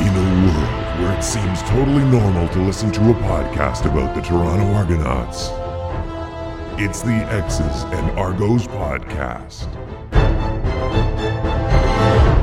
In a world where it seems totally normal to listen to a podcast about the Toronto Argonauts, it's the X's and Argos podcast.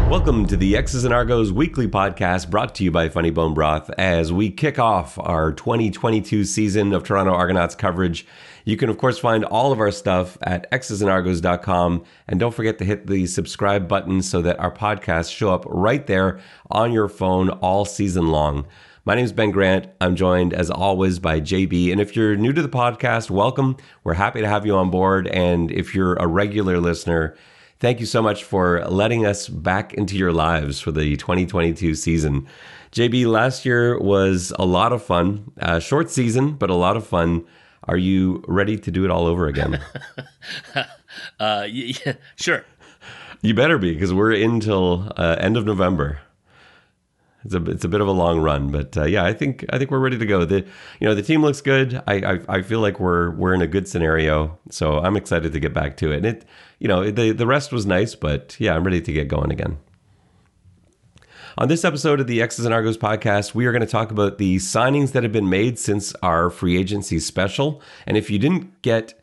Welcome to the X's and Argos weekly podcast brought to you by Funny Bone Broth as we kick off our 2022 season of Toronto Argonauts coverage. You can, of course, find all of our stuff at xsandargos.com. And don't forget to hit the subscribe button so that our podcasts show up right there on your phone all season long. My name is Ben Grant. I'm joined, as always, by JB. And if you're new to the podcast, welcome. We're happy to have you on board. And if you're a regular listener, Thank you so much for letting us back into your lives for the 2022 season. JB, last year was a lot of fun. Uh, short season, but a lot of fun. Are you ready to do it all over again? uh, yeah, sure. You better be because we're in till uh, end of November. It's a it's a bit of a long run, but uh, yeah, I think I think we're ready to go. The you know the team looks good. I, I, I feel like we're we're in a good scenario, so I'm excited to get back to it. And it you know, the, the rest was nice, but yeah, I'm ready to get going again. On this episode of the X's and Argos podcast, we are going to talk about the signings that have been made since our free agency special. And if you didn't get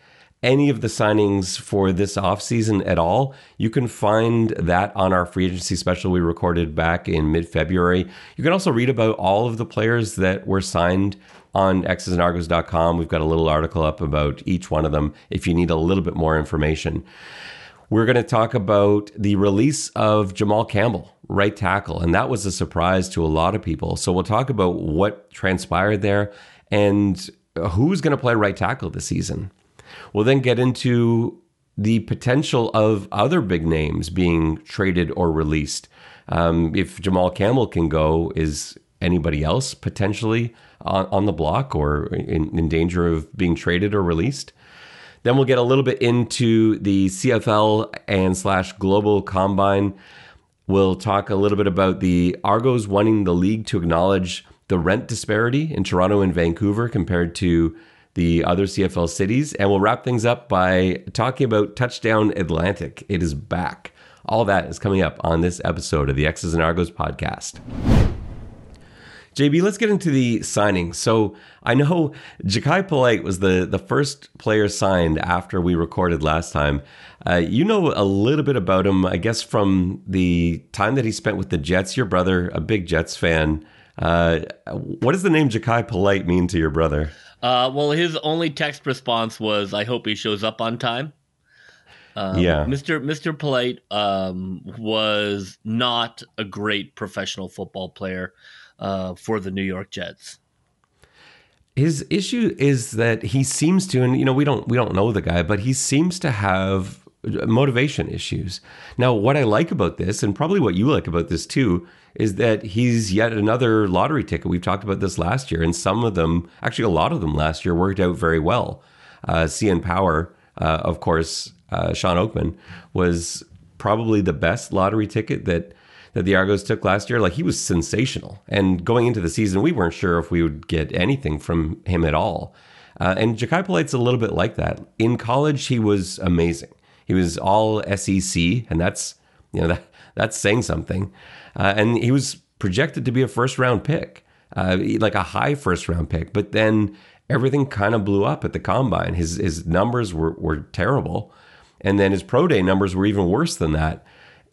any of the signings for this offseason at all, you can find that on our free agency special we recorded back in mid February. You can also read about all of the players that were signed on xsandargos.com. We've got a little article up about each one of them if you need a little bit more information. We're going to talk about the release of Jamal Campbell, right tackle, and that was a surprise to a lot of people. So we'll talk about what transpired there and who's going to play right tackle this season. We'll then get into the potential of other big names being traded or released. Um, if Jamal Campbell can go, is anybody else potentially on, on the block or in, in danger of being traded or released? Then we'll get a little bit into the CFL and slash global combine. We'll talk a little bit about the Argos wanting the league to acknowledge the rent disparity in Toronto and Vancouver compared to the other CFL cities. And we'll wrap things up by talking about Touchdown Atlantic. It is back. All that is coming up on this episode of the X's and Argos podcast. JB, let's get into the signing. So I know Jachai Polite was the, the first player signed after we recorded last time. Uh, you know a little bit about him, I guess, from the time that he spent with the Jets. Your brother, a big Jets fan. Uh, what does the name Jachai Polite mean to your brother? Uh, well, his only text response was, "I hope he shows up on time." Um, yeah, Mr. Mr. Polite um, was not a great professional football player uh, for the New York Jets. His issue is that he seems to, and you know, we don't we don't know the guy, but he seems to have motivation issues. Now, what I like about this, and probably what you like about this too, is that he's yet another lottery ticket. We've talked about this last year, and some of them, actually, a lot of them last year worked out very well. Uh, CN Power, uh, of course, uh, Shawn Oakman was probably the best lottery ticket that that the Argos took last year, like he was sensational. And going into the season, we weren't sure if we would get anything from him at all. Uh, and Jachai Polite's a little bit like that. In college, he was amazing. He was all SEC, and that's you know that that's saying something. Uh, and he was projected to be a first round pick, uh, like a high first round pick. But then everything kind of blew up at the combine. His his numbers were were terrible, and then his pro day numbers were even worse than that.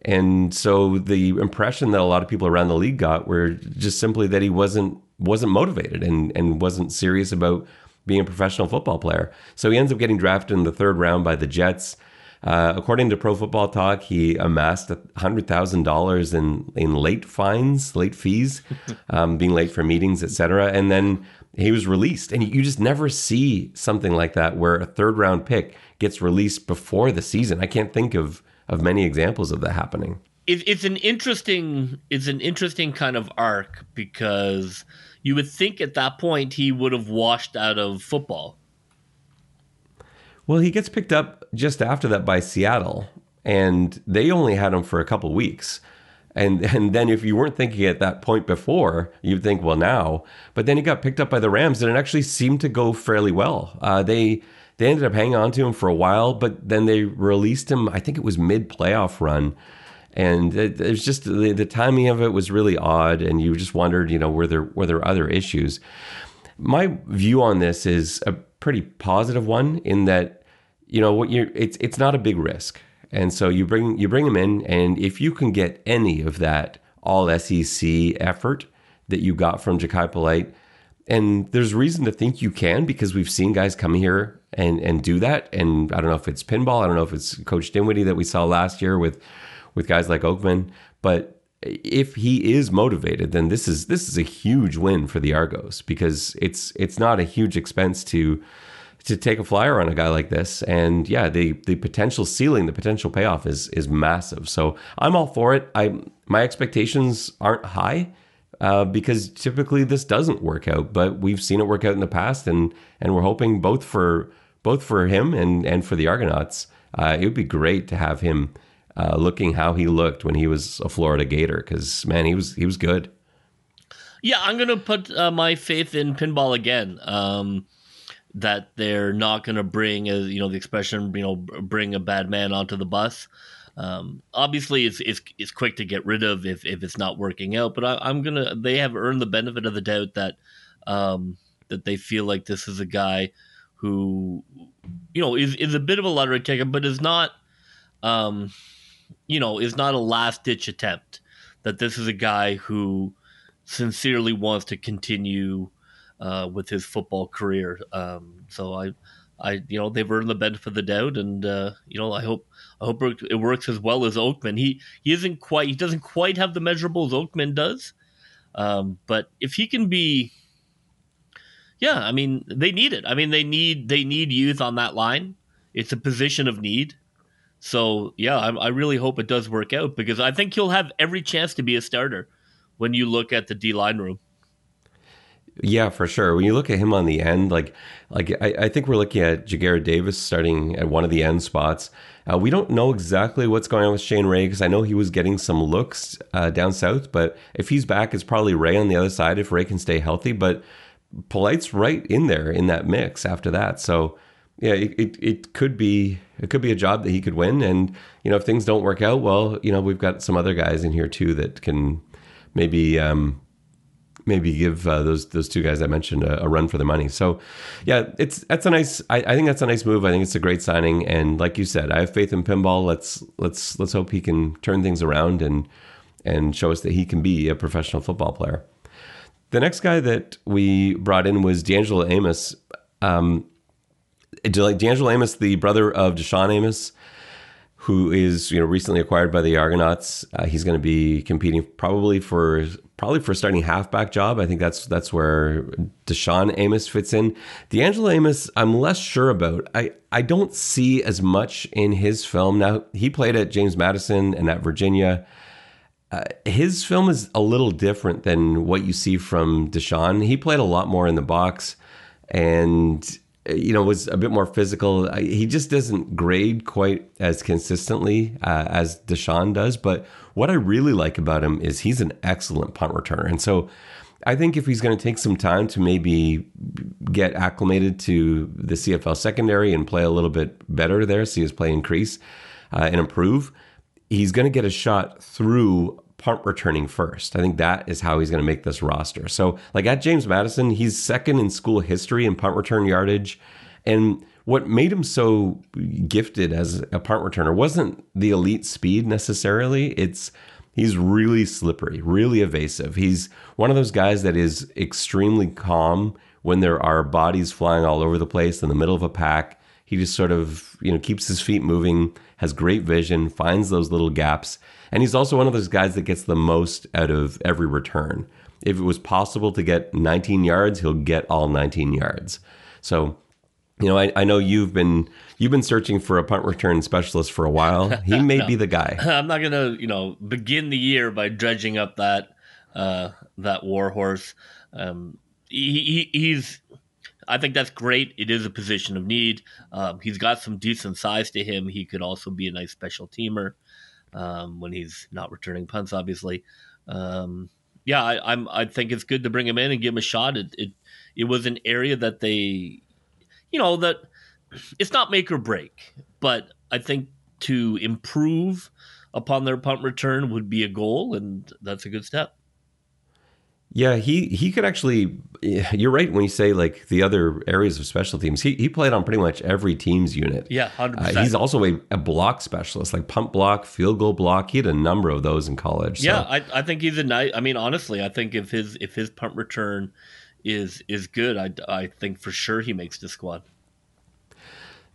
And so the impression that a lot of people around the league got were just simply that he wasn't wasn't motivated and and wasn't serious about being a professional football player. So he ends up getting drafted in the third round by the Jets. Uh, according to Pro Football Talk, he amassed hundred thousand dollars in in late fines, late fees, um, being late for meetings, etc. And then he was released. And you just never see something like that where a third round pick gets released before the season. I can't think of of many examples of that happening. It, it's an interesting it's an interesting kind of arc because you would think at that point he would have washed out of football. Well, he gets picked up just after that by Seattle, and they only had him for a couple weeks. And and then if you weren't thinking at that point before, you'd think, well, now. But then he got picked up by the Rams, and it actually seemed to go fairly well. Uh, they they ended up hanging on to him for a while, but then they released him. I think it was mid playoff run, and it, it was just the, the timing of it was really odd, and you just wondered, you know, were there were there other issues? My view on this is pretty positive one in that you know what you it's it's not a big risk, and so you bring you bring them in, and if you can get any of that all SEC effort that you got from Jachai Polite, and there's reason to think you can because we've seen guys come here and and do that, and I don't know if it's pinball, I don't know if it's Coach Dinwiddie that we saw last year with with guys like Oakman. But if he is motivated, then this is this is a huge win for the Argos because it's it's not a huge expense to to take a flyer on a guy like this. And yeah, the the potential ceiling, the potential payoff is is massive. So I'm all for it. I my expectations aren't high. Uh, because typically this doesn't work out, but we've seen it work out in the past, and and we're hoping both for both for him and and for the Argonauts. Uh, it would be great to have him uh, looking how he looked when he was a Florida Gator because man, he was he was good. Yeah, I'm gonna put uh, my faith in pinball again. Um, that they're not gonna bring, a, you know, the expression, you know, bring a bad man onto the bus. Um, obviously, it's, it's it's quick to get rid of if, if it's not working out. But I, am gonna. They have earned the benefit of the doubt that um, that they feel like this is a guy who, you know, is is a bit of a lottery ticket, but is not. Um, you know, is not a last ditch attempt. That this is a guy who sincerely wants to continue uh, with his football career. Um, so I, I, you know, they've earned the benefit of the doubt, and uh, you know, I hope, I hope it works as well as Oakman. He he isn't quite, he doesn't quite have the measurables Oakman does, um, but if he can be, yeah, I mean, they need it. I mean, they need they need youth on that line. It's a position of need. So yeah, I, I, really hope it does work out because I think he'll have every chance to be a starter when you look at the D line room. Yeah, for sure. When you look at him on the end, like, like I, I think we're looking at Ja'Gared Davis starting at one of the end spots. Uh, we don't know exactly what's going on with Shane Ray because I know he was getting some looks uh, down south. But if he's back, it's probably Ray on the other side if Ray can stay healthy. But Polite's right in there in that mix after that. So yeah, it, it, it, could be it could be a job that he could win. And you know, if things don't work out, well, you know, we've got some other guys in here too that can maybe um, maybe give uh, those those two guys I mentioned a, a, run for the money. So yeah, it's that's a nice. I, I, think that's a nice move. I think it's a great signing. And like you said, I have faith in pinball. Let's let's let's hope he can turn things around and and show us that he can be a professional football player. The next guy that we brought in was D'Angelo Amos. Um, D'Angelo Amos, the brother of Deshaun Amos, who is you know recently acquired by the Argonauts. Uh, he's going to be competing probably for probably for starting halfback job. I think that's that's where Deshaun Amos fits in. D'Angelo Amos, I'm less sure about. I I don't see as much in his film now. He played at James Madison and at Virginia. Uh, his film is a little different than what you see from Deshaun. He played a lot more in the box, and you know, was a bit more physical. He just doesn't grade quite as consistently uh, as Deshaun does. But what I really like about him is he's an excellent punt returner. And so I think if he's going to take some time to maybe get acclimated to the CFL secondary and play a little bit better there, see his play increase uh, and improve, he's going to get a shot through punt returning first. I think that is how he's going to make this roster. So, like at James Madison, he's second in school history in punt return yardage. And what made him so gifted as a punt returner wasn't the elite speed necessarily. It's he's really slippery, really evasive. He's one of those guys that is extremely calm when there are bodies flying all over the place in the middle of a pack. He just sort of, you know, keeps his feet moving, has great vision, finds those little gaps and he's also one of those guys that gets the most out of every return. If it was possible to get 19 yards, he'll get all 19 yards. So, you know, I, I know you've been you've been searching for a punt return specialist for a while. He may no, be the guy. I'm not gonna, you know, begin the year by dredging up that uh, that war horse. Um, he, he, he's I think that's great. It is a position of need. Um, he's got some decent size to him. He could also be a nice special teamer um, when he's not returning punts, obviously. Um, yeah, I, am I think it's good to bring him in and give him a shot. It, it it was an area that they, you know, that it's not make or break, but I think to improve upon their punt return would be a goal, and that's a good step. Yeah, he he could actually. You're right when you say like the other areas of special teams. He he played on pretty much every team's unit. Yeah, hundred Uh, percent. he's also a, a block specialist, like pump block, field goal block. He had a number of those in college. so- Yeah, I, I think he's a nice. I mean, honestly, I think if his if his punt return is is good, I, I think for sure he makes the squad.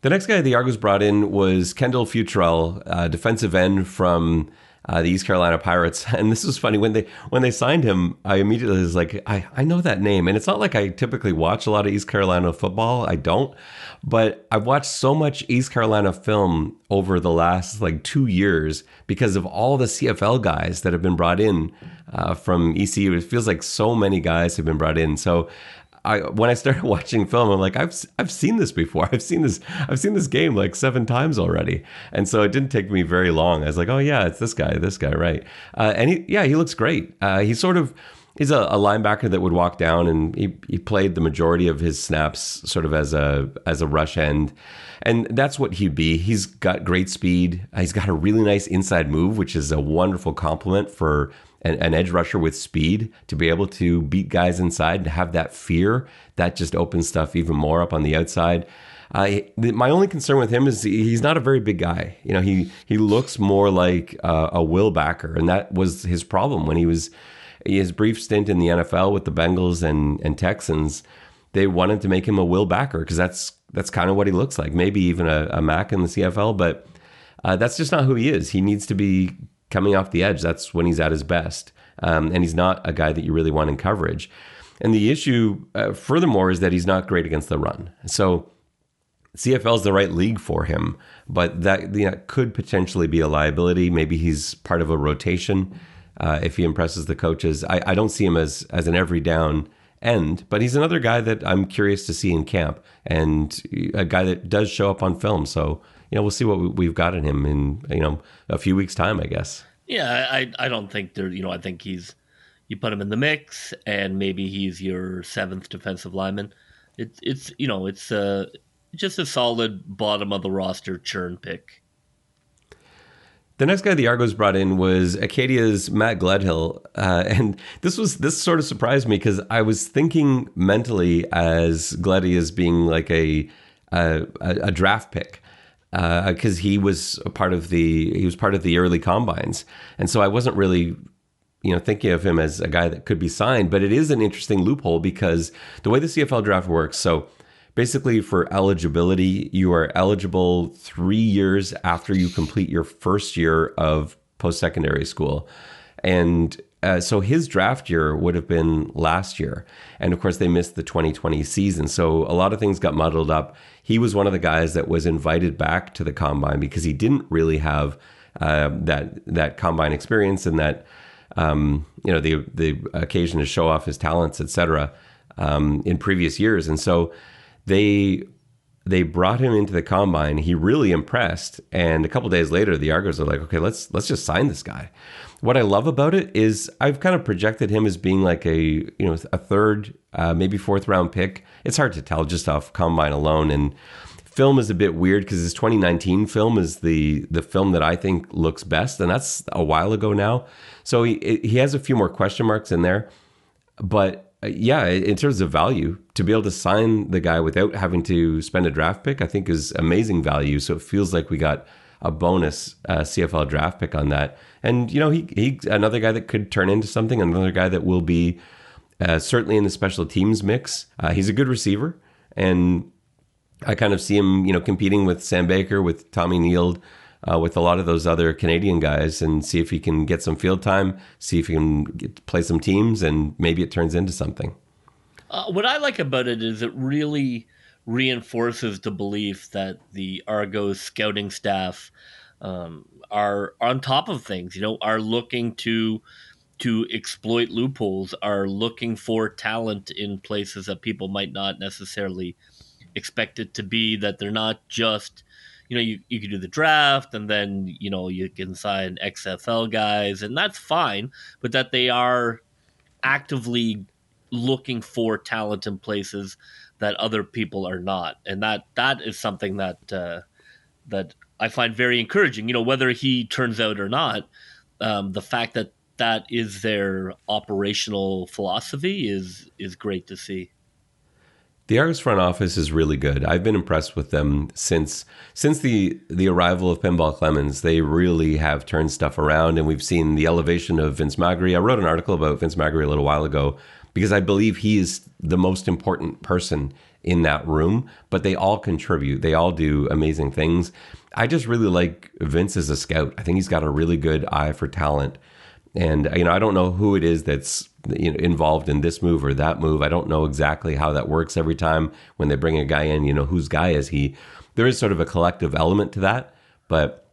The next guy the Argos brought in was Kendall Futrell, uh, defensive end from uh, the East Carolina Pirates. And this was funny when they when they signed him. I immediately was like, I, I know that name, and it's not like I typically watch a lot of East Carolina football. I don't, but I've watched so much East Carolina film over the last like two years because of all the CFL guys that have been brought in uh, from ECU. It feels like so many guys have been brought in. So I when I started watching film, I'm like, I've I've seen this before. I've seen this I've seen this game like seven times already, and so it didn't take me very long. I was like, oh yeah, it's this guy, this guy, right? Uh, and he yeah, he looks great. Uh, he's sort of he's a, a linebacker that would walk down, and he he played the majority of his snaps sort of as a as a rush end. And that's what he'd be. He's got great speed. He's got a really nice inside move, which is a wonderful compliment for an, an edge rusher with speed to be able to beat guys inside and have that fear that just opens stuff even more up on the outside. Uh, my only concern with him is he's not a very big guy. You know, he he looks more like uh, a will backer, and that was his problem when he was his brief stint in the NFL with the Bengals and and Texans. They wanted to make him a will backer because that's that's kind of what he looks like. Maybe even a, a Mac in the CFL, but uh, that's just not who he is. He needs to be coming off the edge. That's when he's at his best. Um, and he's not a guy that you really want in coverage. And the issue, uh, furthermore, is that he's not great against the run. So CFL is the right league for him, but that you know, could potentially be a liability. Maybe he's part of a rotation uh, if he impresses the coaches. I, I don't see him as as an every down end, but he's another guy that I'm curious to see in camp and a guy that does show up on film. So you know, we'll see what we- we've got in him in you know a few weeks' time, I guess. Yeah, I I don't think there. You know, I think he's you put him in the mix, and maybe he's your seventh defensive lineman. It's it's you know it's uh just a solid bottom of the roster churn pick. The next guy the Argos brought in was Acadia's Matt Gledhill, uh, and this was this sort of surprised me because I was thinking mentally as Gleddy as being like a a, a draft pick Uh, because he was a part of the he was part of the early combines, and so I wasn't really you know thinking of him as a guy that could be signed. But it is an interesting loophole because the way the CFL draft works, so basically for eligibility you are eligible three years after you complete your first year of post-secondary school and uh, so his draft year would have been last year. And of course they missed the 2020 season. So a lot of things got muddled up. He was one of the guys that was invited back to the combine because he didn't really have uh, that that combine experience and that um, you know the the occasion to show off his talents etc um, in previous years. And so they they brought him into the combine. He really impressed, and a couple days later, the Argos are like, "Okay, let's let's just sign this guy." What I love about it is I've kind of projected him as being like a you know a third, uh, maybe fourth round pick. It's hard to tell just off combine alone, and film is a bit weird because his 2019 film is the the film that I think looks best, and that's a while ago now. So he he has a few more question marks in there, but uh, yeah, in terms of value, to be able to sign the guy without having to spend a draft pick, I think is amazing value. So it feels like we got a bonus uh, CFL draft pick on that. And you know, he he another guy that could turn into something, another guy that will be uh, certainly in the special teams mix. Uh, he's a good receiver, and I kind of see him, you know, competing with Sam Baker, with Tommy Nield, uh, with a lot of those other Canadian guys, and see if he can get some field time, see if he can get, play some teams, and maybe it turns into something. Uh, what I like about it is it really reinforces the belief that the Argos scouting staff um, are on top of things. You know, are looking to to exploit loopholes, are looking for talent in places that people might not necessarily expect it to be. That they're not just you know, you, you can do the draft and then, you know, you can sign XFL guys and that's fine, but that they are actively looking for talent in places that other people are not. And that that is something that uh, that I find very encouraging. You know, whether he turns out or not, um, the fact that that is their operational philosophy is is great to see. The Argos front office is really good. I've been impressed with them since since the the arrival of Pinball Clemons. They really have turned stuff around, and we've seen the elevation of Vince Magri. I wrote an article about Vince Magri a little while ago because I believe he is the most important person in that room. But they all contribute. They all do amazing things. I just really like Vince as a scout. I think he's got a really good eye for talent. And you know, I don't know who it is that's you know, involved in this move or that move. I don't know exactly how that works every time when they bring a guy in. You know, whose guy is he? There is sort of a collective element to that, but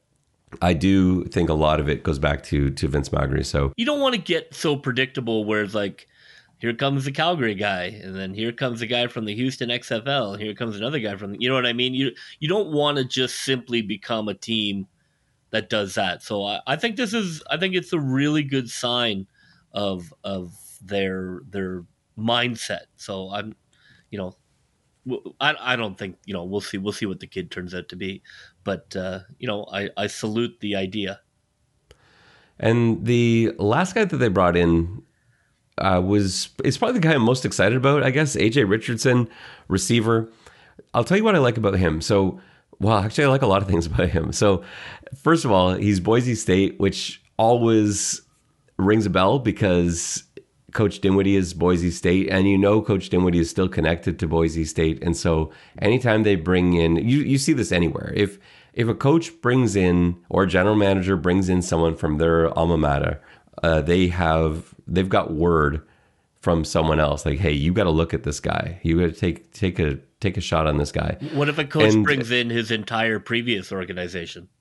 I do think a lot of it goes back to to Vince Magri. So you don't want to get so predictable where it's like, here comes the Calgary guy, and then here comes the guy from the Houston XFL, here comes another guy from you know what I mean. You you don't want to just simply become a team that does that. So I, I think this is I think it's a really good sign of of their their mindset. So I'm, you know, I, I don't think you know we'll see we'll see what the kid turns out to be, but uh, you know I, I salute the idea. And the last guy that they brought in uh, was it's probably the guy I'm most excited about. I guess AJ Richardson, receiver. I'll tell you what I like about him. So, well, actually, I like a lot of things about him. So, first of all, he's Boise State, which always rings a bell because Coach Dinwiddie is Boise State, and you know Coach Dinwiddie is still connected to Boise State, and so anytime they bring in, you you see this anywhere. If if a coach brings in or a general manager brings in someone from their alma mater, uh, they have they've got word from someone else like, hey, you got to look at this guy. You got to take take a take a shot on this guy. What if a coach and, brings in his entire previous organization?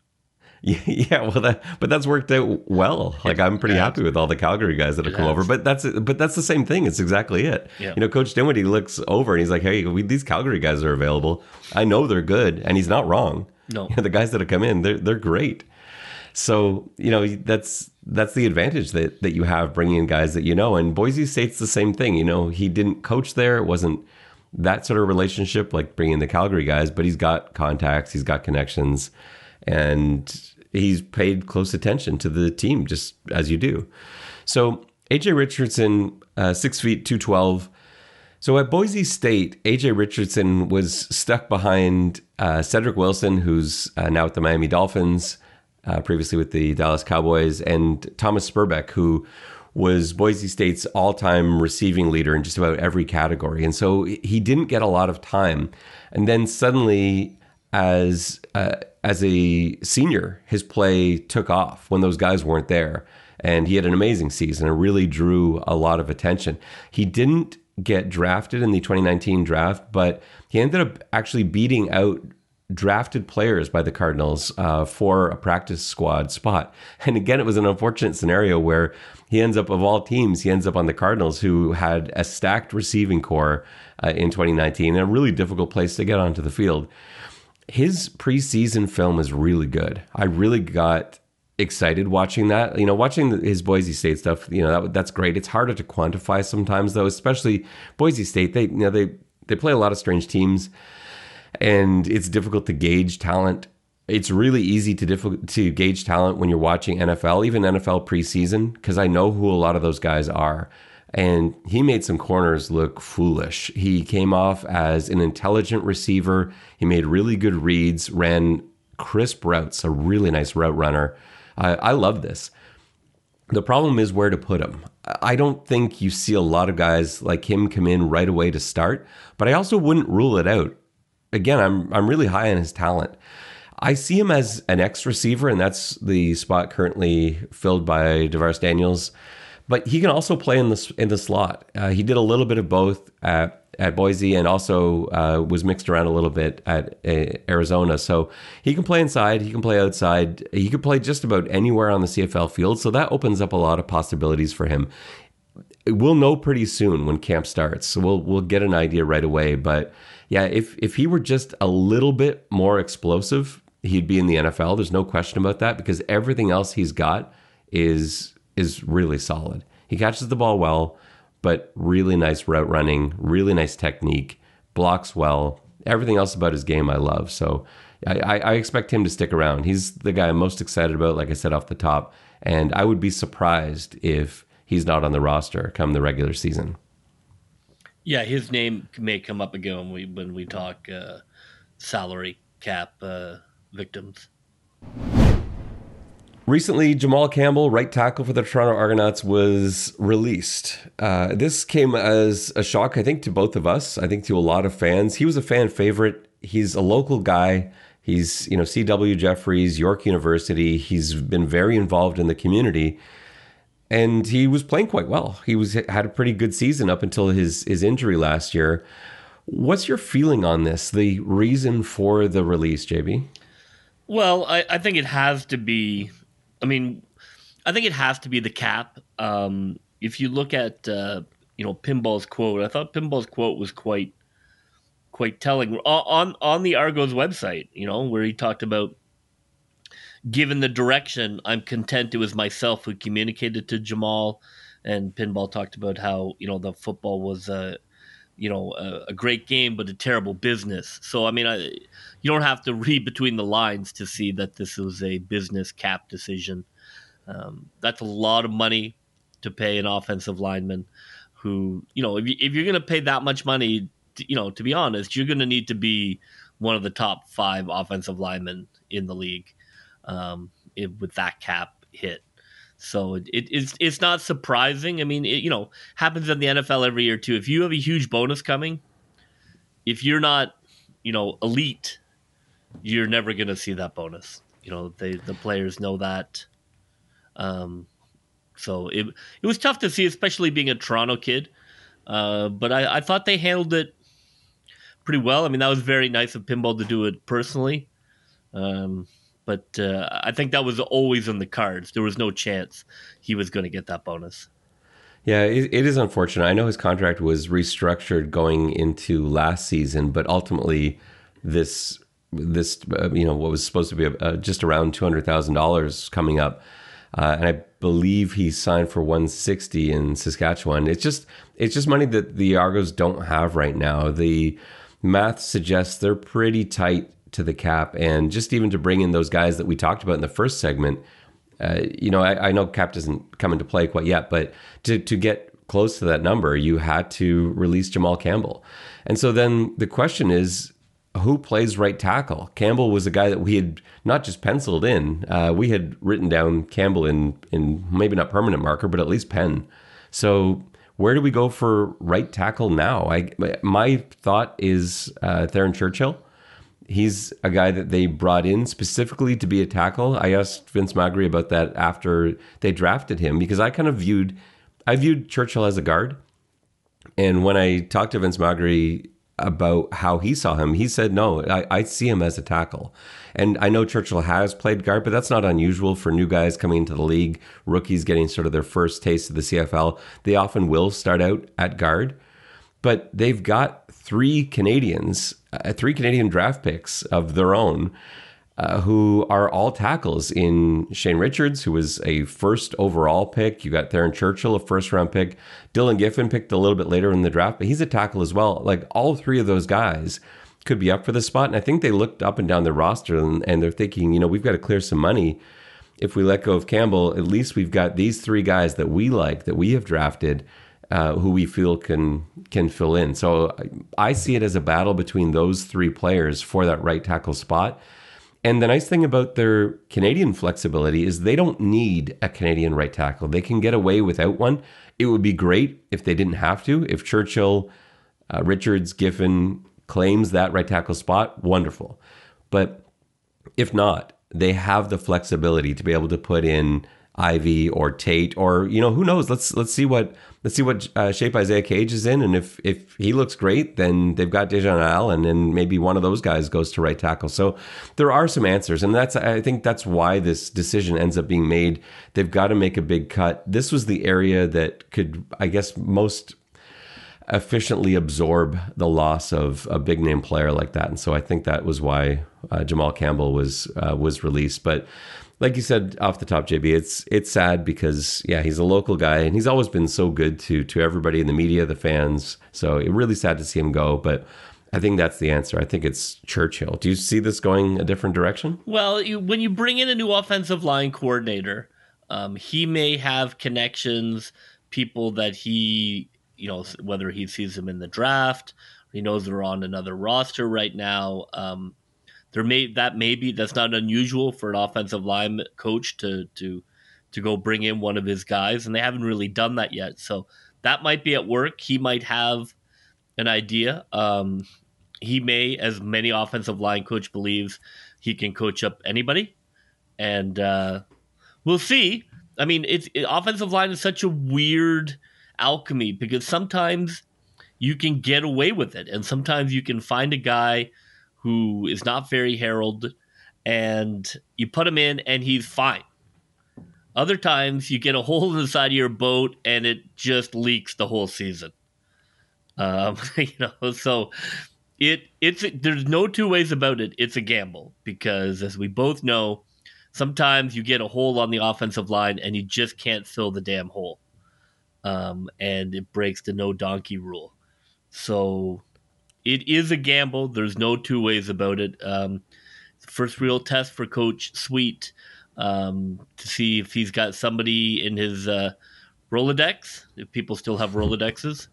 Yeah, well, that but that's worked out well. Like I'm pretty happy with all the Calgary guys that have come over. But that's but that's the same thing. It's exactly it. Yeah. You know, Coach Dinwiddie looks over and he's like, "Hey, we, these Calgary guys are available. I know they're good, and he's not wrong. No, you know, the guys that have come in, they're they're great. So you know that's that's the advantage that that you have bringing in guys that you know. And Boise State's the same thing. You know, he didn't coach there. It wasn't that sort of relationship like bringing the Calgary guys, but he's got contacts, he's got connections, and he's paid close attention to the team, just as you do. So AJ Richardson, uh, six feet two twelve. So at Boise State, AJ Richardson was stuck behind uh, Cedric Wilson, who's uh, now at the Miami Dolphins, uh, previously with the Dallas Cowboys, and Thomas Sperbeck, who was Boise State's all-time receiving leader in just about every category. And so he didn't get a lot of time. And then suddenly, as uh, as a senior, his play took off when those guys weren't there. And he had an amazing season and really drew a lot of attention. He didn't get drafted in the 2019 draft, but he ended up actually beating out drafted players by the Cardinals uh, for a practice squad spot. And again, it was an unfortunate scenario where he ends up, of all teams, he ends up on the Cardinals, who had a stacked receiving corps uh, in 2019 and a really difficult place to get onto the field his preseason film is really good. I really got excited watching that. You know, watching his Boise State stuff. You know, that, that's great. It's harder to quantify sometimes, though. Especially Boise State. They you know they they play a lot of strange teams, and it's difficult to gauge talent. It's really easy to difficult to gauge talent when you're watching NFL, even NFL preseason, because I know who a lot of those guys are and he made some corners look foolish. He came off as an intelligent receiver. He made really good reads, ran crisp routes, a really nice route runner. I, I love this. The problem is where to put him. I don't think you see a lot of guys like him come in right away to start, but I also wouldn't rule it out. Again, I'm I'm really high on his talent. I see him as an X receiver, and that's the spot currently filled by DaVaris Daniels but he can also play in the in the slot. Uh, he did a little bit of both at at Boise and also uh, was mixed around a little bit at uh, Arizona. So he can play inside, he can play outside, he can play just about anywhere on the CFL field. So that opens up a lot of possibilities for him. We'll know pretty soon when camp starts, so we'll we'll get an idea right away. But yeah, if if he were just a little bit more explosive, he'd be in the NFL. There's no question about that because everything else he's got is is really solid. He catches the ball well, but really nice route running, really nice technique, blocks well. Everything else about his game I love. So I, I expect him to stick around. He's the guy I'm most excited about, like I said off the top, and I would be surprised if he's not on the roster come the regular season. Yeah, his name may come up again when we when we talk uh, salary cap uh, victims. Recently, Jamal Campbell, right tackle for the Toronto Argonauts, was released. Uh, this came as a shock, I think, to both of us. I think to a lot of fans. He was a fan favorite. He's a local guy. He's, you know, C.W. Jeffreys, York University. He's been very involved in the community, and he was playing quite well. He was had a pretty good season up until his his injury last year. What's your feeling on this? The reason for the release, JB? Well, I, I think it has to be I mean, I think it has to be the cap. Um, if you look at uh, you know Pinball's quote, I thought Pinball's quote was quite quite telling on on the Argos website. You know where he talked about given the direction, I'm content it was myself who communicated to Jamal. And Pinball talked about how you know the football was a you know a, a great game, but a terrible business. So I mean, I you don't have to read between the lines to see that this was a business cap decision. Um, that's a lot of money to pay an offensive lineman who, you know, if, you, if you're going to pay that much money, to, you know, to be honest, you're going to need to be one of the top five offensive linemen in the league um, it, with that cap hit. So it, it, it's it's not surprising. I mean, it, you know, happens in the NFL every year too. If you have a huge bonus coming, if you're not, you know, elite you're never going to see that bonus. You know, they the players know that. Um, so it it was tough to see, especially being a Toronto kid. Uh, but I, I thought they handled it pretty well. I mean, that was very nice of Pinball to do it personally. Um, but uh, I think that was always in the cards. There was no chance he was going to get that bonus. Yeah, it, it is unfortunate. I know his contract was restructured going into last season, but ultimately, this this, uh, you know, what was supposed to be a, just around two hundred thousand dollars coming up, uh, and I believe he signed for one sixty in Saskatchewan. It's just it's just money that the Argos don't have right now. The math suggests they're pretty tight to the cap, and just even to bring in those guys that we talked about in the first segment. Uh, you know, I, I know cap doesn't come into play quite yet, but to to get close to that number, you had to release Jamal Campbell. And so then the question is who plays right tackle? Campbell was a guy that we had not just penciled in. Uh, we had written down Campbell in in maybe not permanent marker, but at least pen. So where do we go for right tackle now? I my thought is uh, Theron Churchill. He's a guy that they brought in specifically to be a tackle. I asked Vince Magri about that after they drafted him because I kind of viewed I viewed Churchill as a guard. And when I talked to Vince Magri about how he saw him. He said, no, I, I, see him as a tackle. And I know Churchill has played guard, but that's not unusual for new guys coming into the league, rookies getting sort of their first taste of the CFL. They often will start out at guard, but they've got three Canadians, uh, three Canadian draft picks of their own uh, who are all tackles in Shane Richards, who was a first overall pick. You got Theron Churchill, a first round pick. Dylan Giffen picked a little bit later in the draft, but he's a tackle as well. Like all three of those guys could be up for the spot. And I think they looked up and down the roster and, and they're thinking, you know, we've got to clear some money. If we let go of Campbell, at least we've got these three guys that we like, that we have drafted. Uh, who we feel can can fill in. So I see it as a battle between those three players for that right tackle spot. And the nice thing about their Canadian flexibility is they don't need a Canadian right tackle. They can get away without one. It would be great if they didn't have to. If Churchill, uh, Richards, Giffen claims that right tackle spot, wonderful. But if not, they have the flexibility to be able to put in Ivy or Tate or you know who knows. Let's let's see what let's see what uh, shape Isaiah Cage is in, and if if he looks great, then they've got Dejon Allen, and then maybe one of those guys goes to right tackle. So there are some answers, and that's I think that's why this decision ends up being made. They've got to make a big cut. This was the area that could, I guess, most efficiently absorb the loss of a big name player like that, and so I think that was why uh, Jamal Campbell was uh, was released, but like you said off the top, JB, it's it's sad because yeah, he's a local guy and he's always been so good to to everybody in the media, the fans. So it really sad to see him go. But I think that's the answer. I think it's Churchill. Do you see this going a different direction? Well, you, when you bring in a new offensive line coordinator, um, he may have connections, people that he, you know, whether he sees them in the draft, he knows they're on another roster right now. Um, there may that may be that's not unusual for an offensive line coach to to to go bring in one of his guys, and they haven't really done that yet. So that might be at work. He might have an idea. Um, he may, as many offensive line coach believes, he can coach up anybody, and uh, we'll see. I mean, it's it, offensive line is such a weird alchemy because sometimes you can get away with it, and sometimes you can find a guy who is not very heralded, and you put him in, and he's fine. Other times you get a hole in the side of your boat, and it just leaks the whole season. Um, you know, so it it's there's no two ways about it. It's a gamble because, as we both know, sometimes you get a hole on the offensive line and you just can't fill the damn hole, um, and it breaks the no donkey rule. So it is a gamble. There's no two ways about it. Um, first real test for Coach Sweet um, to see if he's got somebody in his uh, Rolodex. If people still have Rolodexes,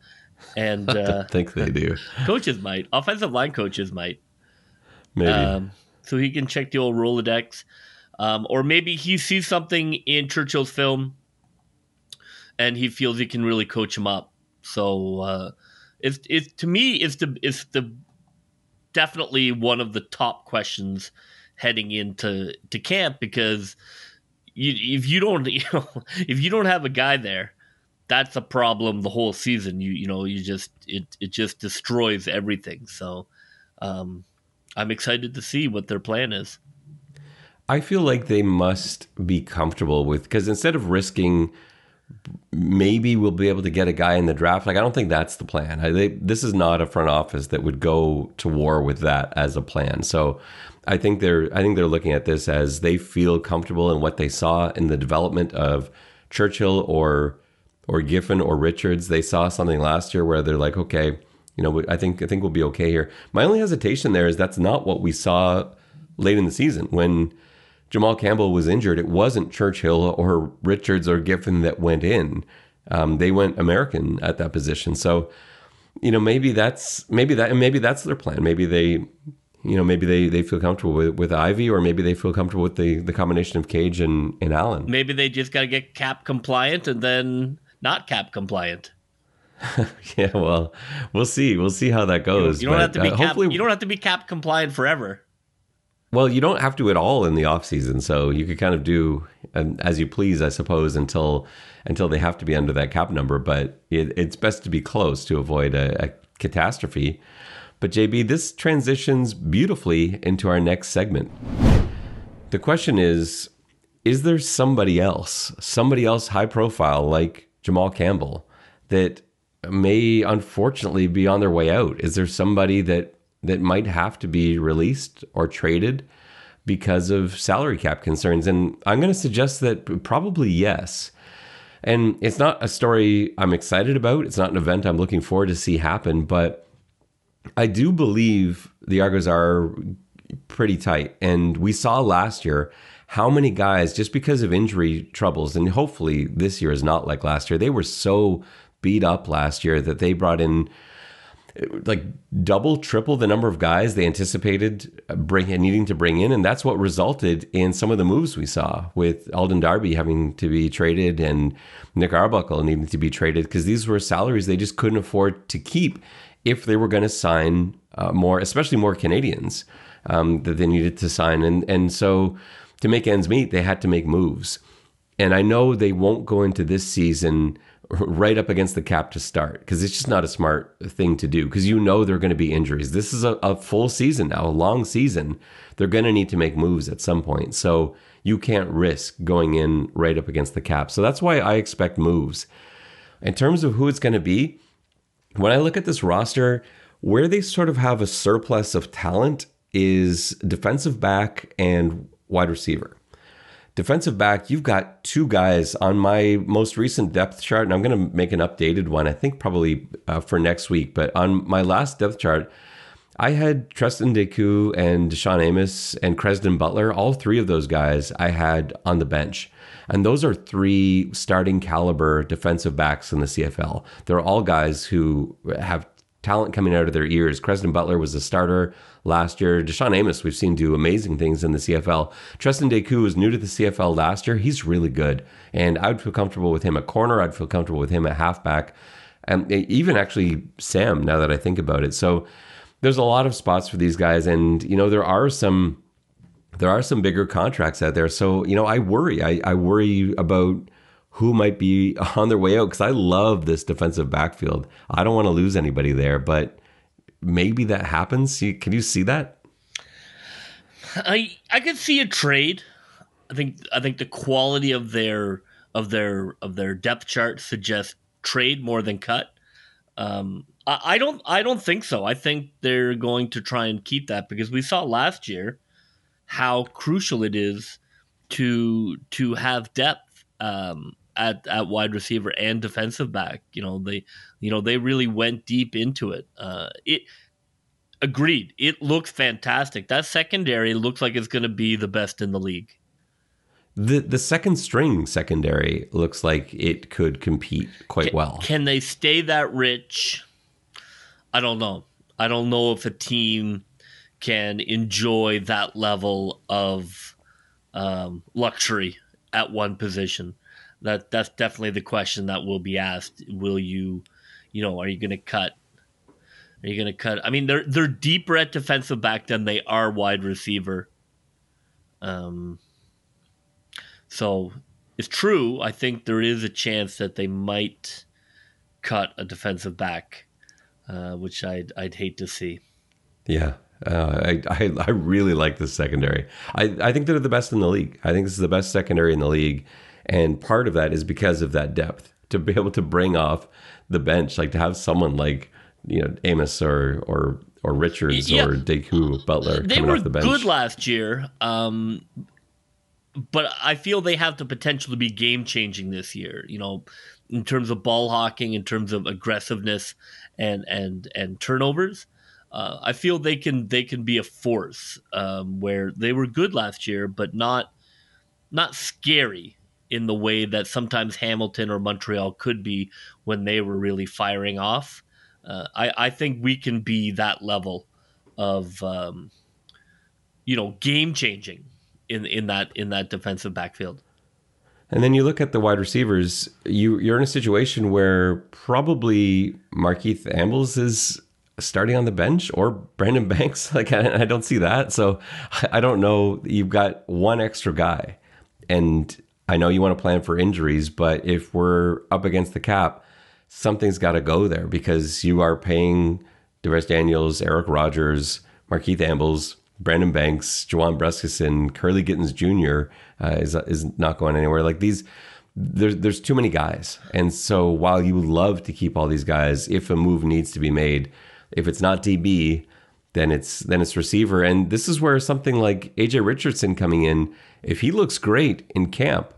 and uh, I think they do. coaches might, offensive line coaches might. Maybe. Um, so he can check the old Rolodex. Um, or maybe he sees something in Churchill's film and he feels he can really coach him up. So uh, it's, it's to me it's the it's the definitely one of the top questions heading into to camp because you, if you don't you know if you don't have a guy there that's a problem the whole season you you know you just it it just destroys everything so um I'm excited to see what their plan is. I feel like they must be comfortable with because instead of risking, maybe we'll be able to get a guy in the draft. Like I don't think that's the plan. I, they, this is not a front office that would go to war with that as a plan. So I think they're I think they're looking at this as they feel comfortable in what they saw in the development of Churchill or or Giffen or Richards. They saw something last year where they're like, okay, you know, I think I think we'll be okay here. My only hesitation there is that's not what we saw late in the season when Jamal Campbell was injured. It wasn't Churchill or Richards or Giffen that went in. Um, they went American at that position. So, you know, maybe that's maybe that and maybe that's their plan. Maybe they, you know, maybe they, they feel comfortable with, with Ivey, or maybe they feel comfortable with the the combination of Cage and, and Allen. Maybe they just got to get cap compliant and then not cap compliant. yeah, well, we'll see. We'll see how that goes. You don't have But, to be uh, cap, hopefully, you don't have to be cap compliant forever. Well, you don't have to at all in the off season, so you could kind of do um, as you please, I suppose, until until they have to be under that cap number. But it, it's best to be close to avoid a, a catastrophe. But JB, this transitions beautifully into our next segment. The question is: Is there somebody else, somebody else high profile like Jamal Campbell, that may unfortunately be on their way out? Is there somebody that that might have to be released or traded because of salary cap concerns? And I'm going to suggest that probably yes. And it's not a story I'm excited about. It's not an event I'm looking forward to see happen, but I do believe the Argos are pretty tight. And we saw last year how many guys, just because of injury troubles, and hopefully this year is not like last year, they were so beat up last year that they brought in like double, triple the number of guys they anticipated bring needing to bring in, and that's what resulted in some of the moves we saw with Alden Darby having to be traded and Nick Arbuckle needing to be traded because these were salaries they just couldn't afford to keep if they were going to sign uh, more, especially more Canadians um, that they needed to sign, and and so to make ends meet, they had to make moves, and I know they won't go into this season right up against the cap to start because it's just not a smart thing to do because you know there are going to be injuries. This is a, a full season now, a long season. They're going to need to make moves at some point. So you can't risk going in right up against the cap. So that's why I expect moves. In terms of who it's going to be, when I look at this roster, where they sort of have a surplus of talent is defensive back and wide receiver defensive back, you've got two guys on my most recent depth chart, and I'm going to make an updated one, I think probably uh, for next week. But on my last depth chart, I had Tristan Deku and Deshaun Amos and Crezdon Butler. All three of those guys I had on the bench. And those are three starting caliber defensive backs in the CFL. They're all guys who have talent coming out of their ears. Crezdon Butler was a starter last year. DaShaun Amos, we've seen do amazing things in the CFL. Treston Decoud was new to the CFL last year. He's really good. And I would feel comfortable with him at corner. I'd feel comfortable with him at halfback. And even actually Sam, now that I think about it. So there's a lot of spots for these guys. And, you know, there are some there are some bigger contracts out there. So, you know, I worry. I, I worry about who might be on their way out because I love this defensive backfield. I don't want to lose anybody there, but maybe that happens. Can you see that? I I could see a trade. I think I think the quality of their of their of their depth chart suggests trade more than cut. Um, I, I don't I don't think so. I think they're going to try and keep that because we saw last year how crucial it is to to have depth um, at at wide receiver and defensive back. You know they you know they really went deep into it. Uh, it agreed. It looks fantastic. That secondary looks like it's going to be the best in the league. The the second string secondary looks like it could compete quite can, well. Can they stay that rich? I don't know. I don't know if a team can enjoy that level of um, luxury at one position. That that's definitely the question that will be asked. Will you, you know, are you going to cut? Are you going to cut? I mean, they're they're deeper at defensive back than they are wide receiver. Um. So it's true. I think there is a chance that they might cut a defensive back, uh, which I'd I'd hate to see. Yeah, uh, I, I, I really like this secondary. I I think they're the best in the league. I think this is the best secondary in the league, and part of that is because of that depth to be able to bring off the bench, like to have someone like you know Amos or or or Richards yeah. or Decoud Butler they coming were off the bench. good last year, um, but I feel they have the potential to be game changing this year. You know, in terms of ball hawking, in terms of aggressiveness and and and turnovers uh, I feel they can they can be a force um, where they were good last year, but not not scary in the way that sometimes Hamilton or Montreal could be when they were really firing off. Uh, I, I think we can be that level of um, you know game changing in in that in that defensive backfield. And then you look at the wide receivers, you you're in a situation where probably Markeith Ambles is starting on the bench or Brandon Banks. Like I, I, don't see that. So I don't know. You've got one extra guy, and I know you want to plan for injuries, but if we're up against the cap, something's got to go there because you are paying DaVaris Daniels, Eric Rogers, Markeith Ambles, Brandon Banks, Juwan Brescacin, Kurleigh Gittens Jr. Uh, is is not going anywhere. Like these there's there's too many guys. And so while you love to keep all these guys, if a move needs to be made, if it's not DB, then it's then it's receiver. And this is where something like AJ Richardson coming in, if he looks great in camp,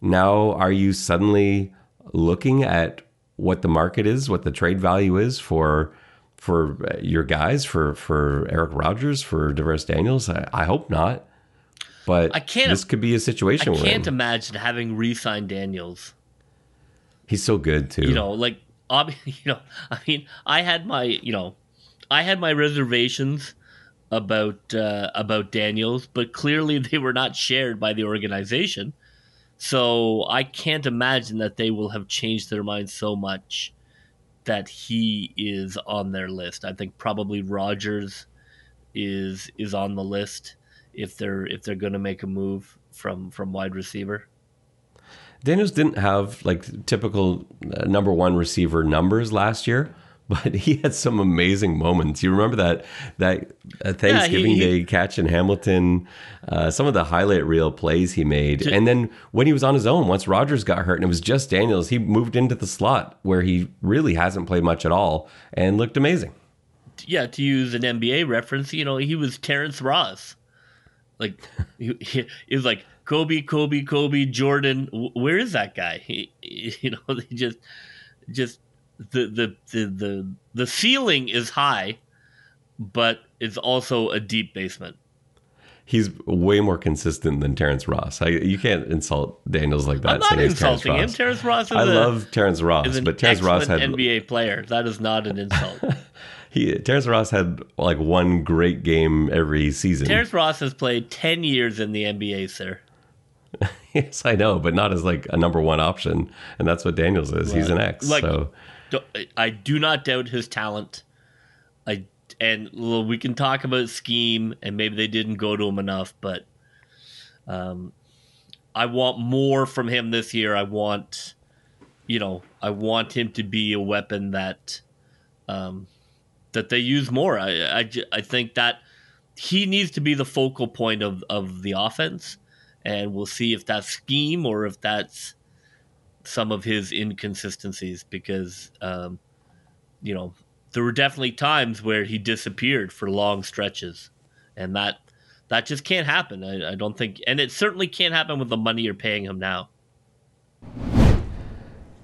now are you suddenly looking at what the market is, what the trade value is for for your guys, for for Eric Rogers, for DaVaris Daniels? I, I hope not. But I can't. This could be a situation. I can't imagine having re-signed Daniels. He's so good too. You know, like you know, I mean, I had my, you know, I had my reservations about uh, about Daniels, but clearly they were not shared by the organization. So I can't imagine that they will have changed their mind so much that he is on their list. I think probably Rogers is is on the list if they're if they're going to make a move from from wide receiver. Daniels didn't have like typical uh, number one receiver numbers last year, but he had some amazing moments. You remember that that uh, Thanksgiving yeah, he, he, Day catch in Hamilton, uh, some of the highlight reel plays he made, and then when he was on his own, once Rogers got hurt and it was just Daniels, he moved into the slot where he really hasn't played much at all and looked amazing. Yeah, to use an NBA reference, you know, he was Terrence Ross. Like he, he, it was like Kobe, Kobe, Kobe, Jordan. Where is that guy? He, you know, they just, just the, the the the the ceiling is high, but it's also a deep basement. He's way more consistent than Terrence Ross. I, you can't insult Daniels like that. I'm not insulting him. Terrence Terrence Ross I a, love Terrence Ross, but Terrence Ross had NBA player. That is not an insult. he Terrence Ross had like one great game every season. Terrence Ross has played 10 years in the NBA, sir. yes, I know, but not as like a number one option, and that's what Daniels is. He's an X. Like- so I do not doubt his talent. I and well, we can talk about scheme and maybe they didn't go to him enough, but um, I want more from him this year. I want, you know, I want him to be a weapon that, um, that they use more. I I, I think that he needs to be the focal point of of the offense, and we'll see if that's scheme or if that's some of his inconsistencies because um, you know there were definitely times where he disappeared for long stretches and that that just can't happen I, I don't think and it certainly can't happen with the money you're paying him now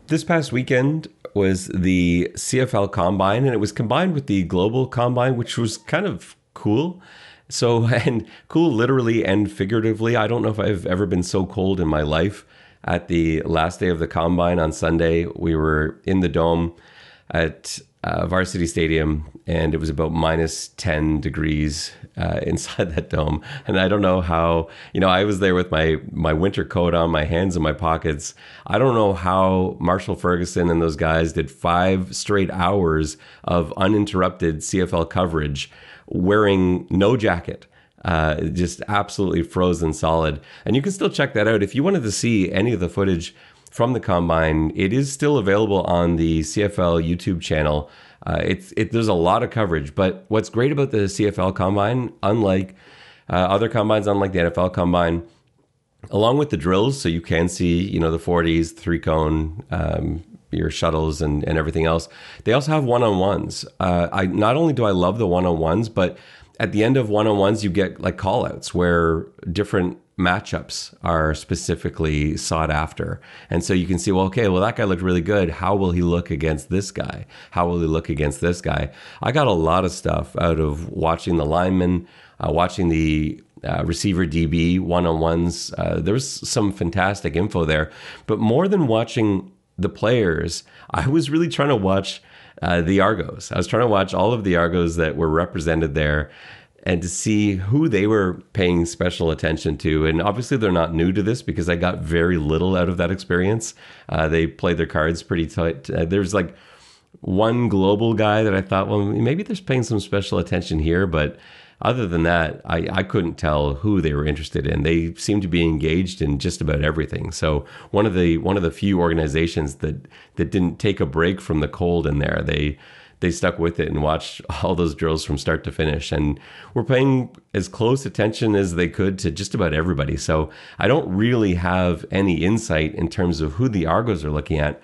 This past weekend was the CFL Combine, and it was combined with the Global Combine, which was kind of cool. So, and cool literally and figuratively. I don't know if I've ever been so cold in my life. At the last day of the Combine on Sunday, we were in the dome at uh, Varsity Stadium, and it was about minus 10 degrees uh, inside that dome. And I don't know how, you know, I was there with my, my winter coat on, my hands in my pockets. I don't know how Marshall Ferguson and those guys did five straight hours of uninterrupted CFL coverage wearing no jacket. Uh, just absolutely frozen solid. And you can still check that out. If you wanted to see any of the footage from the combine, it is still available on the CFL YouTube channel. Uh, it's it, there's a lot of coverage, but what's great about the CFL combine, unlike uh, other combines, unlike the NFL combine, along with the drills, so you can see you know the 40s, three cone, um, your shuttles, and and everything else. They also have one on ones. Uh, I not only do I love the one on ones, but at the end of one on ones, you get like call outs where different matchups are specifically sought after. And so you can see, well, okay, well, that guy looked really good. How will he look against this guy? How will he look against this guy? I got a lot of stuff out of watching the linemen, uh, watching the uh, receiver DB one on ones. Uh, there was some fantastic info there. But more than watching the players, I was really trying to watch uh, the Argos. I was trying to watch all of the Argos that were represented there and to see who they were paying special attention to. And obviously, they're not new to this because I got very little out of that experience. Uh, they played their cards pretty tight. Uh, there's like one global guy that I thought, well, maybe they're paying some special attention here, but other than that, I, I couldn't tell who they were interested in. They seemed to be engaged in just about everything. So one of the one of the few organizations that that didn't take a break from the cold in there. They they stuck with it and watched all those drills from start to finish and were paying as close attention as they could to just about everybody. So I don't really have any insight in terms of who the Argos are looking at.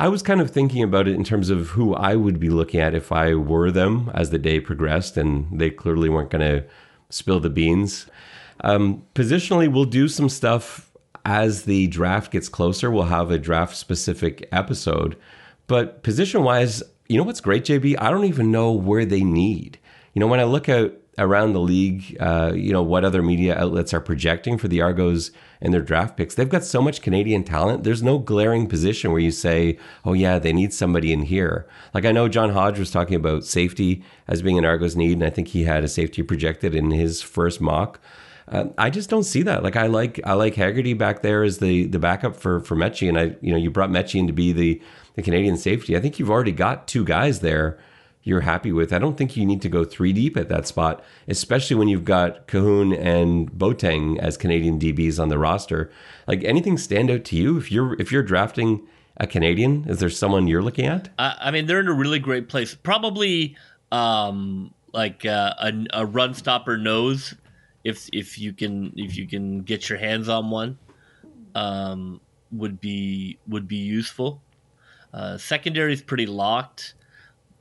I was kind of thinking about it in terms of who I would be looking at if I were them as the day progressed, and they clearly weren't going to spill the beans. Um, positionally, we'll do some stuff as the draft gets closer. We'll have a draft specific episode. But position wise, you know what's great, JB? I don't even know where they need. You know, when I look out around the league, uh, you know, what other media outlets are projecting for the Argos and their draft picks, they've got so much Canadian talent. There's no glaring position where you say, oh, yeah, they need somebody in here. Like I know John Hodge was talking about safety as being an Argos need, and I think he had a safety projected in his first mock. Uh, I just don't see that. Like I like I like Haggerty back there as the the backup for for Metchie, and I you know you brought Metchie in to be the the Canadian safety. I think you've already got two guys there you're happy with. I don't think you need to go three deep at that spot, especially when you've got Cahoon and Boateng as Canadian DBs on the roster. Like anything stand out to you if you're if you're drafting a Canadian? Is there someone you're looking at? I, I mean, they're in a really great place. Probably um, like uh, a, a run stopper nose, if if you can if you can get your hands on one, um, would be would be useful. Uh, secondary is pretty locked.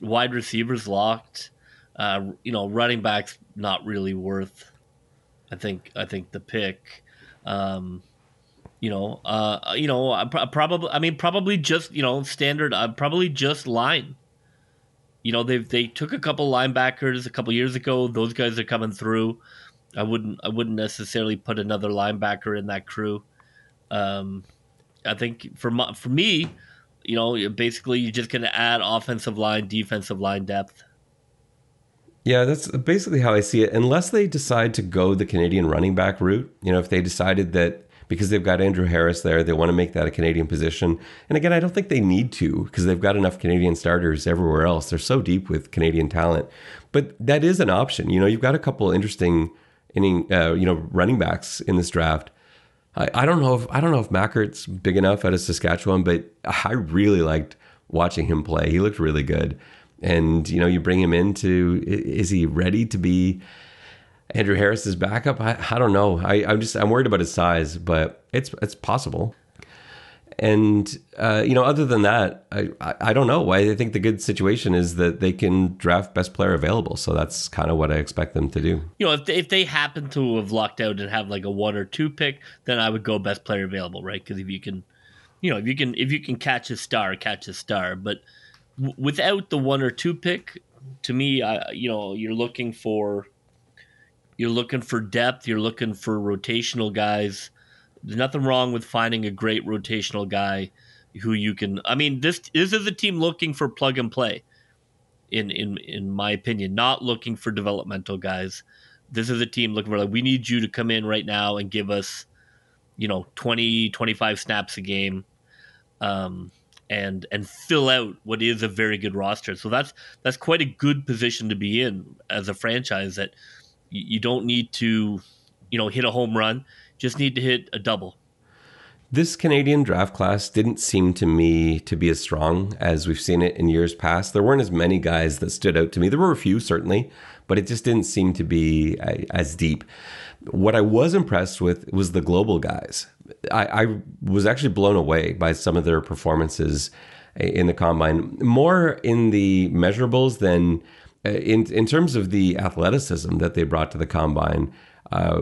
Wide receivers locked. Uh, you know, running backs not really worth. I think I think the pick. Um, you know, uh, you know, pro- probably, I mean, probably just you know, standard. Uh, probably just line. you know, they they took a couple linebackers a couple years ago. Those guys are coming through. I wouldn't I wouldn't necessarily put another linebacker in that crew. Um, I think for my, for me, you know, basically you're just going to add offensive line, defensive line depth. Yeah, that's basically how I see it. Unless they decide to go the Canadian running back route, you know, if they decided that because they've got Andrew Harris there, they want to make that a Canadian position. And again, I don't think they need to because they've got enough Canadian starters everywhere else. They're so deep with Canadian talent. But that is an option. You know, you've got a couple interesting uh, you know, running backs in this draft. I, I don't know if I don't know if Machart's big enough out of Saskatchewan, but I really liked watching him play. He looked really good. And you know, you bring him into is he ready to be Andrew Harris's backup? I, I don't know. I, I'm just I'm worried about his size, but it's it's possible. And uh, you know, other than that, I, I, I don't know. Why I think the good situation is that they can draft best player available. So that's kind of what I expect them to do. You know, if they, if they happen to have locked out and have like a one or two pick, then I would go best player available, right? Because if you can, you know, if you can if you can catch a star, catch a star. But w- without the one or two pick, to me, I you know, you're looking for you're looking for depth. You're looking for rotational guys there's nothing wrong with finding a great rotational guy who you can. I mean, this this is a team looking for plug and play. In in in my opinion, not looking for developmental guys. This is a team looking for like we need you to come in right now and give us, you know, 20, 25 snaps a game, um, and and fill out what is a very good roster. So that's that's quite a good position to be in as a franchise. That you, you don't need to, you know, hit a home run just need to hit a double. This Canadian draft class didn't seem to me to be as strong as we've seen it in years past. There weren't as many guys that stood out to me. There were a few, certainly, but it just didn't seem to be uh, as deep. What I was impressed with was the global guys. I, I was actually blown away by some of their performances in the combine, more in the measurables than uh, in in terms of the athleticism that they brought to the combine uh,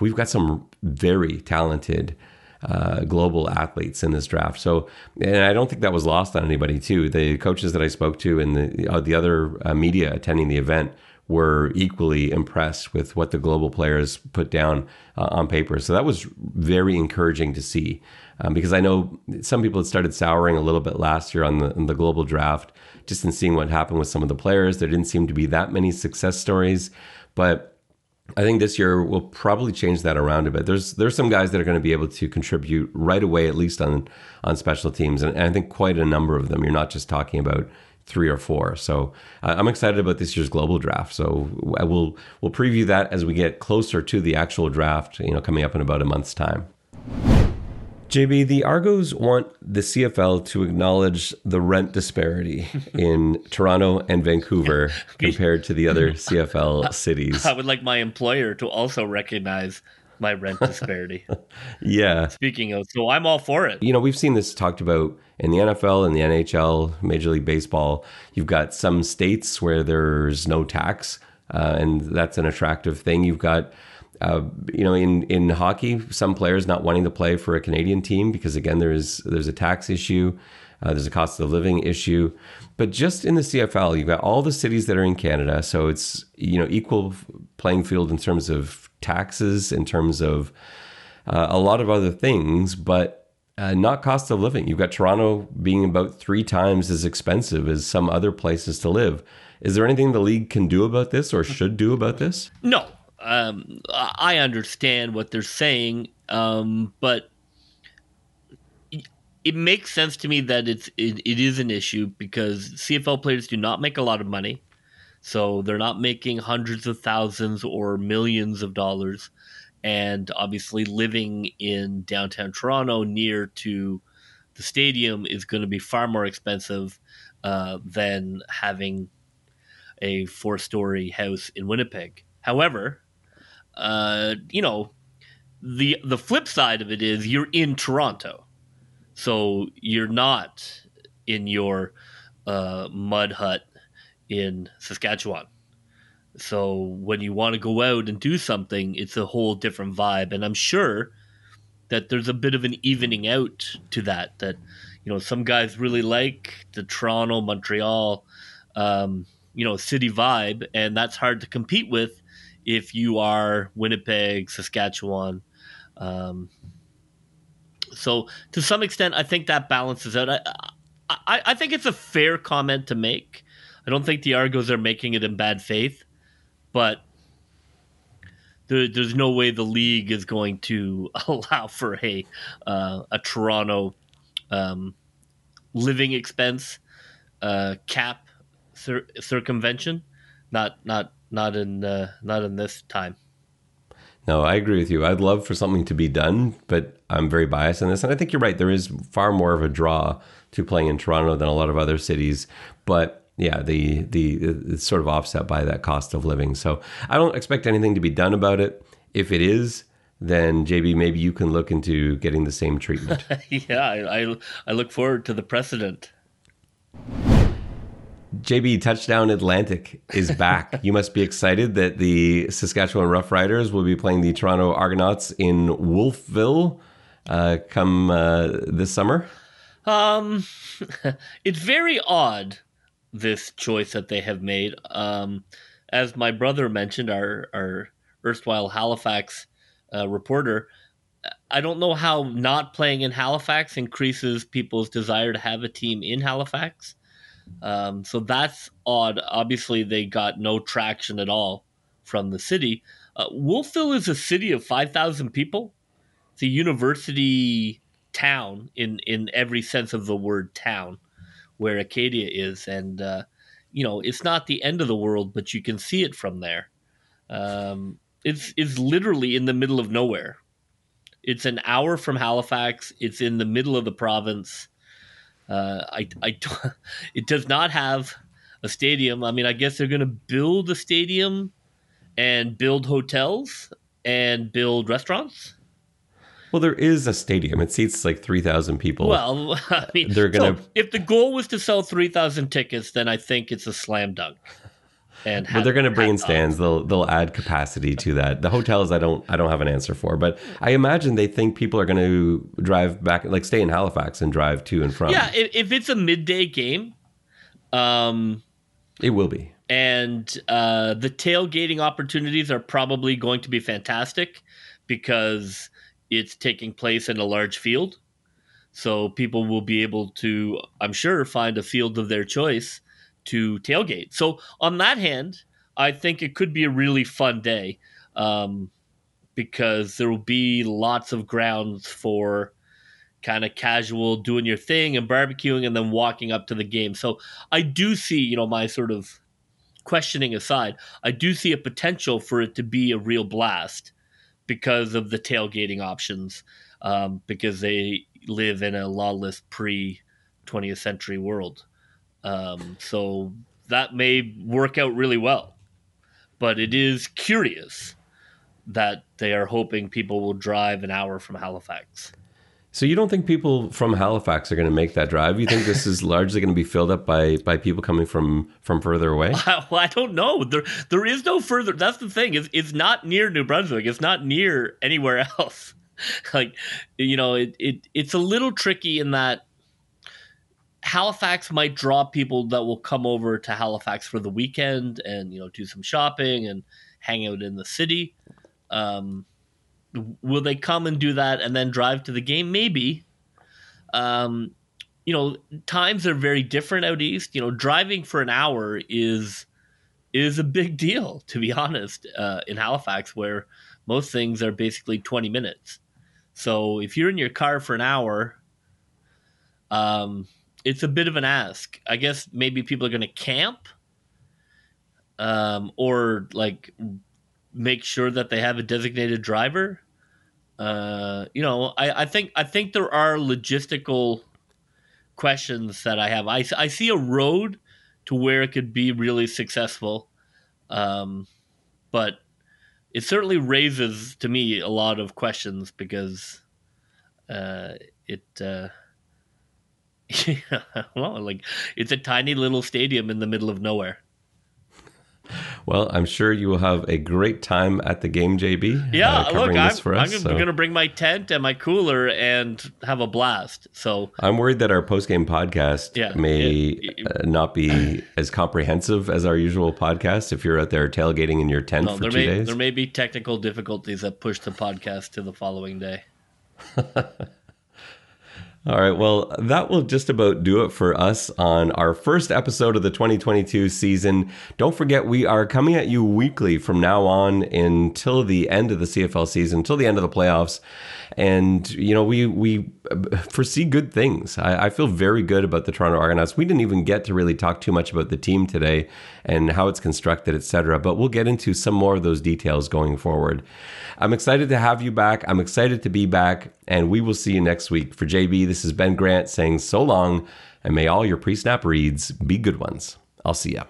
we've got some very talented uh, global athletes in this draft. So, and I don't think that was lost on anybody too. The coaches that I spoke to and the uh, the other uh, media attending the event were equally impressed with what the global players put down uh, on paper. So that was very encouraging to see. Um, because I know some people had started souring a little bit last year on the, on the global draft, just in seeing what happened with some of the players. There didn't seem to be that many success stories, but I think this year will probably change that around a bit. There's there's some guys that are going to be able to contribute right away, at least on on special teams, and, and I think quite a number of them. You're not just talking about three or four. So uh, I'm excited about this year's global draft. So I will we'll preview that as we get closer to the actual draft. You know, coming up in about a month's time. JB, the Argos want the CFL to acknowledge the rent disparity in Toronto and Vancouver compared to the other CFL cities. I would like my employer to also recognize my rent disparity. yeah. Speaking of, so I'm all for it. You know, we've seen this talked about in the NFL and the NHL, Major League Baseball. You've got some states where there's no tax, uh, and that's an attractive thing. You've got uh, you know, in in hockey, some players not wanting to play for a Canadian team because again, there's there's a tax issue, uh, there's a cost of living issue, but just in the CFL, you've got all the cities that are in Canada, so it's you know equal playing field in terms of taxes, in terms of uh, a lot of other things, but. Uh, not cost of living. You've got Toronto being about three times as expensive as some other places to live. Is there anything the league can do about this or should do about this? No, um, I understand what they're saying, um, but it makes sense to me that it's it, it is an issue because CFL players do not make a lot of money, so they're not making hundreds of thousands or millions of dollars, and obviously living in downtown Toronto near to the stadium is going to be far more expensive uh, than having a four-story house in Winnipeg. However, uh, you know, the the flip side of it is you're in Toronto, so you're not in your uh, mud hut in Saskatchewan. So when you want to go out and do something, it's a whole different vibe, and I'm sure that there's a bit of an evening out to that. That you know, some guys really like the Toronto, Montreal um, you know, city vibe, and that's hard to compete with if you are Winnipeg, Saskatchewan. Um, so to some extent, I think that balances out. I, I, I think it's a fair comment to make. I don't think the Argos are making it in bad faith, but there, there's no way the league is going to allow for a uh, a Toronto um, living expense uh, cap cir- circumvention. Not not not in uh, not in this time. No, I agree with you. I'd love for something to be done, but I'm very biased in this, and I think you're right. There is far more of a draw to playing in Toronto than a lot of other cities, but yeah, the the it's sort of offset by that cost of living. So I don't expect anything to be done about it. If it is, then JB, maybe you can look into getting the same treatment. yeah, I, I, I look forward to the precedent. JB Touchdown Atlantic is back. you must be excited that the Saskatchewan Roughriders will be playing the Toronto Argonauts in Wolfville uh, come uh, this summer. Um, it's very odd this choice that they have made. Um, as my brother mentioned, our our erstwhile Halifax uh, reporter, I don't know how not playing in Halifax increases people's desire to have a team in Halifax. Um, so that's odd. Obviously, they got no traction at all from the city. Uh, Wolfville is a city of 5,000 people. It's a university town in, in every sense of the word town where Acadia is. And, uh, you know, it's not the end of the world, but you can see it from there. Um, it's, it's literally in the middle of nowhere. It's an hour from Halifax. It's in the middle of the province. Uh, I, I, it does not have a stadium. I mean, I guess they're going to build a stadium and build hotels and build restaurants. Well, there is a stadium. It seats like three thousand people. Well, I mean, they're gonna. So if the goal was to sell three thousand tickets, then I think it's a slam dunk. And but they're going to bring in stands. They'll they'll add capacity to that. The hotels, I don't I don't have an answer for, but I imagine they think people are going to drive back, like stay in Halifax and drive to and from. Yeah, if, if it's a midday game, um, it will be. And uh, the tailgating opportunities are probably going to be fantastic because it's taking place in a large field. So people will be able to, I'm sure, find a field of their choice to tailgate. So on that hand, I think it could be a really fun day um, because there will be lots of grounds for kind of casual doing your thing and barbecuing and then walking up to the game. So I do see, you know, my sort of questioning aside, I do see a potential for it to be a real blast because of the tailgating options, um, because they live in a lawless pre 20th century world. Um, so that may work out really well. But it is curious that they are hoping people will drive an hour from Halifax. So you don't think people from Halifax are going to make that drive? You think this is largely going to be filled up by by people coming from from further away? Well, I don't know. There there is no further. That's the thing. It's it's not near New Brunswick. It's not near anywhere else. like you know, it, it it's a little tricky in that Halifax might draw people that will come over to Halifax for the weekend and you know do some shopping and hang out in the city. Um, will they come and do that and then drive to the game? Maybe. Um, you know, times are very different out east. You know, driving for an hour is is a big deal, to be honest, uh, in Halifax, where most things are basically twenty minutes. So if you're in your car for an hour, um, it's a bit of an ask. I guess maybe people are going to camp, um, or like make sure that they have a designated driver. Uh, you know, I, I think I think there are logistical questions that I have. I, I see a road to where it could be really successful, um, but it certainly raises to me a lot of questions because uh, it. Uh, well, like it's a tiny little stadium in the middle of nowhere. Well, I'm sure you will have a great time at the game, JB. Yeah, uh, look, I'm, for I'm gonna- so- going to bring my tent and my cooler and have a blast. So I'm worried that our post game podcast Yeah, may yeah. uh, not be as comprehensive as our usual podcast. If you're out there tailgating in your tent no, for two may days, there may be technical difficulties that push the podcast to the following day. All right. Well, that will just about do it for us on our first episode of the 2022 season. Don't forget, we are coming at you weekly from now on until the end of the CFL season, until the end of the playoffs. And, you know, we, we foresee good things. I, I feel very good about the Toronto Argonauts. We didn't even get to really talk too much about the team today and how it's constructed, etc. but we'll get into some more of those details going forward. I'm excited to have you back. I'm excited to be back, and we will see you next week. For JB, this is Ben Grant saying so long, and may all your pre snap reads be good ones. I'll see ya.